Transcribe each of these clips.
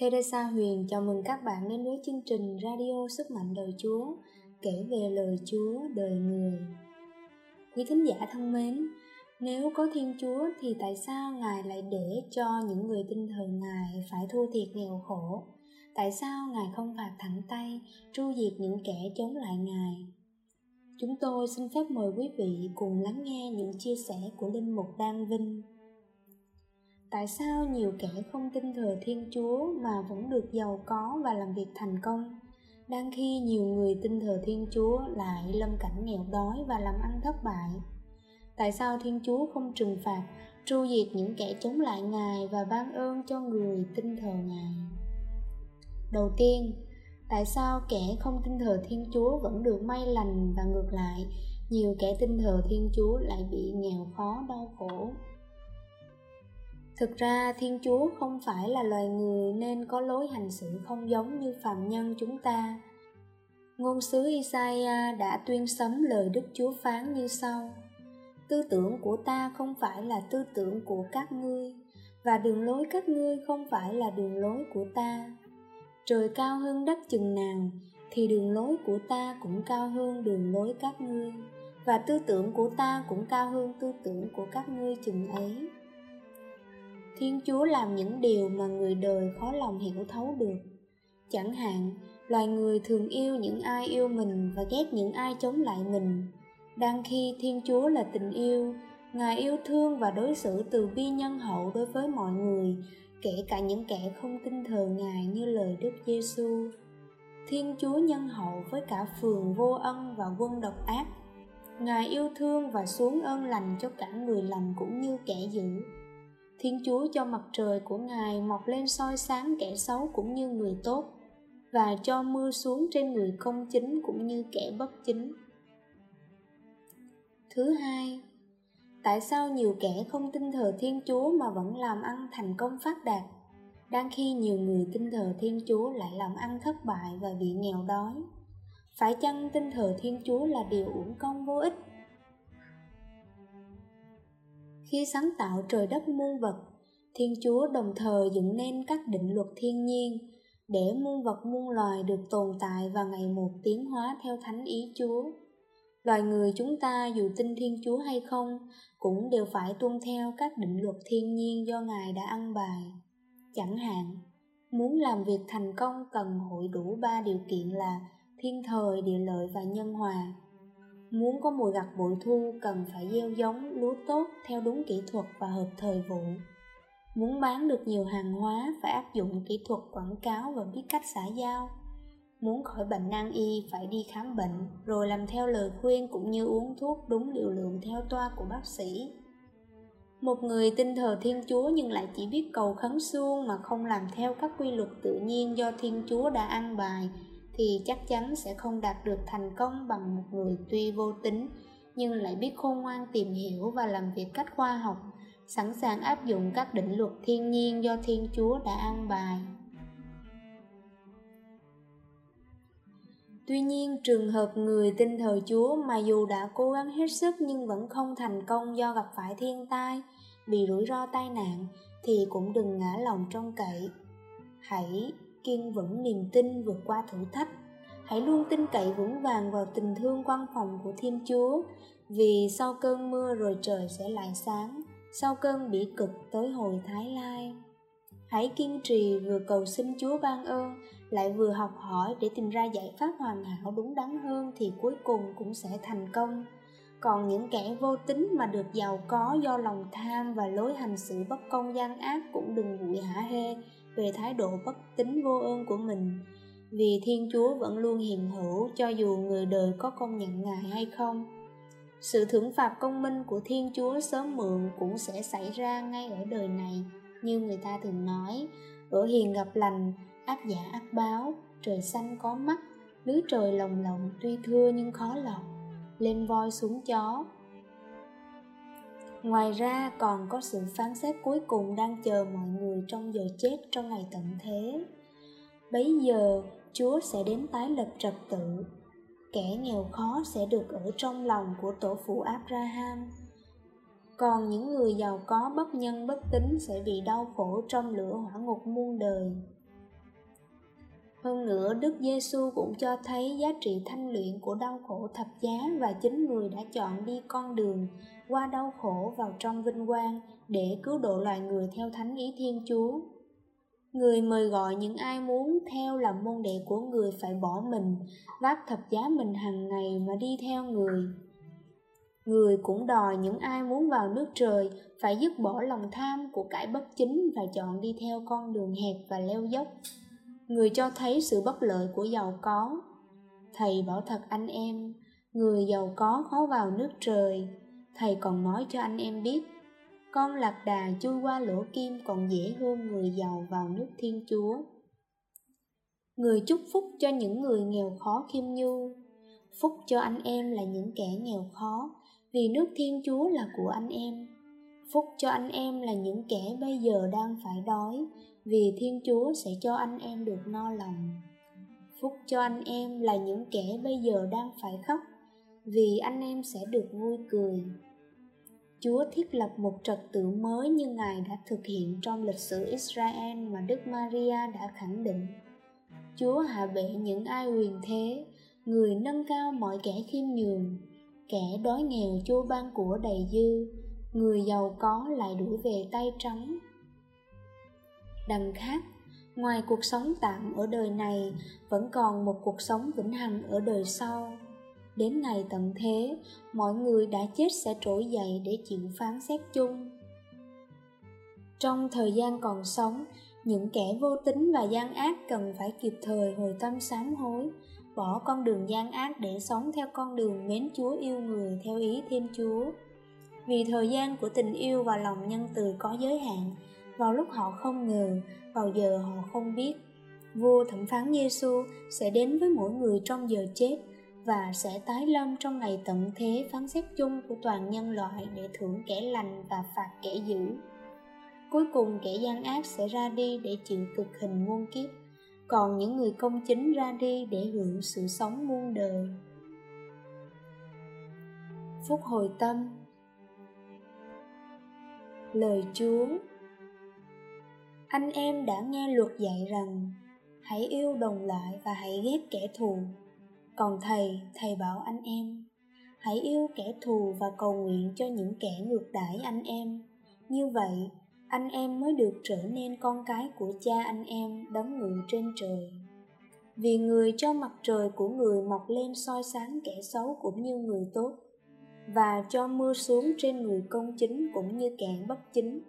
Teresa Huyền chào mừng các bạn đến với chương trình Radio Sức Mạnh Đời Chúa kể về lời Chúa đời người. Quý thính giả thân mến, nếu có Thiên Chúa thì tại sao Ngài lại để cho những người tin thờ Ngài phải thua thiệt nghèo khổ? Tại sao Ngài không phạt thẳng tay, tru diệt những kẻ chống lại Ngài? Chúng tôi xin phép mời quý vị cùng lắng nghe những chia sẻ của Linh Mục Đan Vinh tại sao nhiều kẻ không tin thờ thiên chúa mà vẫn được giàu có và làm việc thành công? Đang khi nhiều người tin thờ thiên chúa lại lâm cảnh nghèo đói và làm ăn thất bại. Tại sao thiên chúa không trừng phạt, tru diệt những kẻ chống lại ngài và ban ơn cho người tin thờ ngài? Đầu tiên, tại sao kẻ không tin thờ thiên chúa vẫn được may lành và ngược lại, nhiều kẻ tin thờ thiên chúa lại bị nghèo khó đau khổ? Thực ra Thiên Chúa không phải là loài người nên có lối hành xử không giống như phàm nhân chúng ta. Ngôn sứ Isaiah đã tuyên sấm lời Đức Chúa phán như sau, Tư tưởng của ta không phải là tư tưởng của các ngươi, Và đường lối các ngươi không phải là đường lối của ta Trời cao hơn đất chừng nào, Thì đường lối của ta cũng cao hơn đường lối các ngươi, Và tư tưởng của ta cũng cao hơn tư tưởng của các ngươi chừng ấy Thiên Chúa làm những điều mà người đời khó lòng hiểu thấu được. Chẳng hạn, loài người thường yêu những ai yêu mình và ghét những ai chống lại mình. Đang khi Thiên Chúa là tình yêu, Ngài yêu thương và đối xử từ bi nhân hậu đối với mọi người, kể cả những kẻ không tin thờ Ngài như lời Đức Giêsu. Thiên Chúa nhân hậu với cả phường vô ân và quân độc ác. Ngài yêu thương và xuống ơn lành cho cả người lành cũng như kẻ dữ. Thiên Chúa cho mặt trời của Ngài mọc lên soi sáng kẻ xấu cũng như người tốt, và cho mưa xuống trên người công chính cũng như kẻ bất chính. Thứ hai, tại sao nhiều kẻ không tin thờ Thiên Chúa mà vẫn làm ăn thành công phát đạt, đang khi nhiều người tin thờ Thiên Chúa lại làm ăn thất bại và bị nghèo đói? Phải chăng tin thờ Thiên Chúa là điều uổng công vô ích? Khi sáng tạo trời đất muôn vật, Thiên Chúa đồng thời dựng nên các định luật thiên nhiên để muôn vật muôn loài được tồn tại và ngày một tiến hóa theo thánh ý Chúa. Loài người chúng ta dù tin Thiên Chúa hay không cũng đều phải tuân theo các định luật thiên nhiên do Ngài đã ăn bài. Chẳng hạn, muốn làm việc thành công cần hội đủ ba điều kiện là thiên thời, địa lợi và nhân hòa. Muốn có mùa gặt bội thu cần phải gieo giống lúa tốt theo đúng kỹ thuật và hợp thời vụ. Muốn bán được nhiều hàng hóa phải áp dụng kỹ thuật quảng cáo và biết cách xã giao. Muốn khỏi bệnh nan y phải đi khám bệnh, rồi làm theo lời khuyên cũng như uống thuốc đúng liều lượng theo toa của bác sĩ. Một người tin thờ Thiên Chúa nhưng lại chỉ biết cầu khấn suông mà không làm theo các quy luật tự nhiên do Thiên Chúa đã ăn bài thì chắc chắn sẽ không đạt được thành công bằng một người tuy vô tính nhưng lại biết khôn ngoan tìm hiểu và làm việc cách khoa học, sẵn sàng áp dụng các định luật thiên nhiên do Thiên Chúa đã an bài. Tuy nhiên, trường hợp người tin thờ Chúa mà dù đã cố gắng hết sức nhưng vẫn không thành công do gặp phải thiên tai, bị rủi ro tai nạn, thì cũng đừng ngã lòng trong cậy. Hãy kiên vững niềm tin vượt qua thử thách. Hãy luôn tin cậy vững vàng vào tình thương quan phòng của Thiên Chúa, vì sau cơn mưa rồi trời sẽ lại sáng, sau cơn bỉ cực tới hồi Thái Lai. Hãy kiên trì vừa cầu xin Chúa ban ơn, lại vừa học hỏi để tìm ra giải pháp hoàn hảo đúng đắn hơn thì cuối cùng cũng sẽ thành công. Còn những kẻ vô tính mà được giàu có do lòng tham và lối hành xử bất công gian ác cũng đừng vội hả hê về thái độ bất tính vô ơn của mình. Vì Thiên Chúa vẫn luôn hiện hữu cho dù người đời có công nhận Ngài hay không. Sự thưởng phạt công minh của Thiên Chúa sớm muộn cũng sẽ xảy ra ngay ở đời này, như người ta thường nói, ở hiền gặp lành, ác giả ác báo, trời xanh có mắt, lưới trời lồng lộng tuy thưa nhưng khó lọc, lên voi xuống chó. Ngoài ra còn có sự phán xét cuối cùng đang chờ mọi người trong giờ chết trong ngày tận thế. Bấy giờ, Chúa sẽ đến tái lập trật tự kẻ nghèo khó sẽ được ở trong lòng của tổ phụ Abraham. Còn những người giàu có bất nhân bất tính sẽ bị đau khổ trong lửa hỏa ngục muôn đời. Hơn nữa, Đức Giêsu cũng cho thấy giá trị thanh luyện của đau khổ thập giá và chính người đã chọn đi con đường qua đau khổ vào trong vinh quang để cứu độ loài người theo thánh ý Thiên Chúa. Người mời gọi những ai muốn theo làm môn đệ của người phải bỏ mình, vác thập giá mình hàng ngày mà đi theo người. Người cũng đòi những ai muốn vào nước trời phải dứt bỏ lòng tham của cải bất chính và chọn đi theo con đường hẹp và leo dốc. Người cho thấy sự bất lợi của giàu có. Thầy bảo thật anh em, người giàu có khó vào nước trời. Thầy còn nói cho anh em biết, con lạc đà chui qua lỗ kim còn dễ hơn người giàu vào nước Thiên Chúa. Người chúc phúc cho những người nghèo khó khiêm nhu, phúc cho anh em là những kẻ nghèo khó, vì nước Thiên Chúa là của anh em. Phúc cho anh em là những kẻ bây giờ đang phải đói, vì Thiên Chúa sẽ cho anh em được no lòng. Phúc cho anh em là những kẻ bây giờ đang phải khóc, vì anh em sẽ được vui cười. Chúa thiết lập một trật tự mới như Ngài đã thực hiện trong lịch sử Israel mà Đức Maria đã khẳng định. Chúa hạ bệ những ai quyền thế, người nâng cao mọi kẻ khiêm nhường, kẻ đói nghèo chua ban của đầy dư, người giàu có lại đuổi về tay trắng. Đằng khác, ngoài cuộc sống tạm ở đời này, vẫn còn một cuộc sống vĩnh hằng ở đời sau. Đến ngày tận thế, mọi người đã chết sẽ trỗi dậy để chịu phán xét chung. Trong thời gian còn sống, những kẻ vô tính và gian ác cần phải kịp thời hồi tâm sám hối, bỏ con đường gian ác để sống theo con đường mến Chúa yêu người theo ý Thiên Chúa. Vì thời gian của tình yêu và lòng nhân từ có giới hạn, vào lúc họ không ngờ, vào giờ họ không biết. Vua thẩm phán Giêsu sẽ đến với mỗi người trong giờ chết và sẽ tái lâm trong ngày tận thế phán xét chung của toàn nhân loại để thưởng kẻ lành và phạt kẻ dữ. Cuối cùng kẻ gian ác sẽ ra đi để chịu cực hình muôn kiếp còn những người công chính ra đi để hưởng sự sống muôn đời phúc hồi tâm lời chúa anh em đã nghe luật dạy rằng, hãy yêu đồng loại và hãy ghét kẻ thù. Còn thầy thầy bảo anh em, hãy yêu kẻ thù và cầu nguyện cho những kẻ ngược đãi anh em. Như vậy, anh em mới được trở nên con cái của cha anh em đấng ngự trên trời. Vì người cho mặt trời của người mọc lên soi sáng kẻ xấu cũng như người tốt, và cho mưa xuống trên người công chính cũng như kẻ bất chính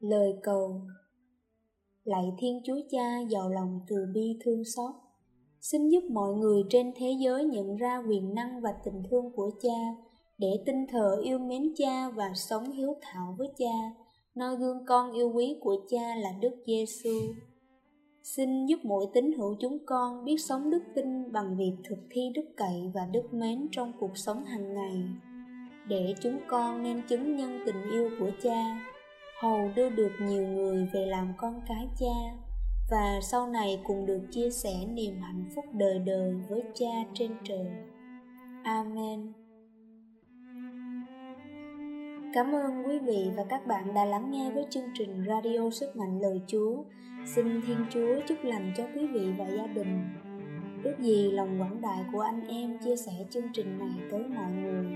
lời cầu. Lạy thiên chúa cha giàu lòng từ bi thương xót. Xin giúp mọi người trên thế giới nhận ra quyền năng và tình thương của cha để tinh thờ yêu mến cha và sống hiếu thảo với cha, noi gương con yêu quý của cha là Đức Giêsu. Xin giúp mỗi tín hữu chúng con biết sống đức tin bằng việc thực thi đức cậy và đức mến trong cuộc sống hàng ngày, để chúng con nên chứng nhân tình yêu của cha, hầu đưa được nhiều người về làm con cái cha, và sau này cùng được chia sẻ niềm hạnh phúc đời đời với cha trên trời. Amen. Cảm ơn quý vị và các bạn đã lắng nghe với chương trình Radio Sức Mạnh Lời Chúa. Xin Thiên Chúa chúc lành cho quý vị và gia đình. Ước gì lòng quảng đại của anh em chia sẻ chương trình này tới mọi người.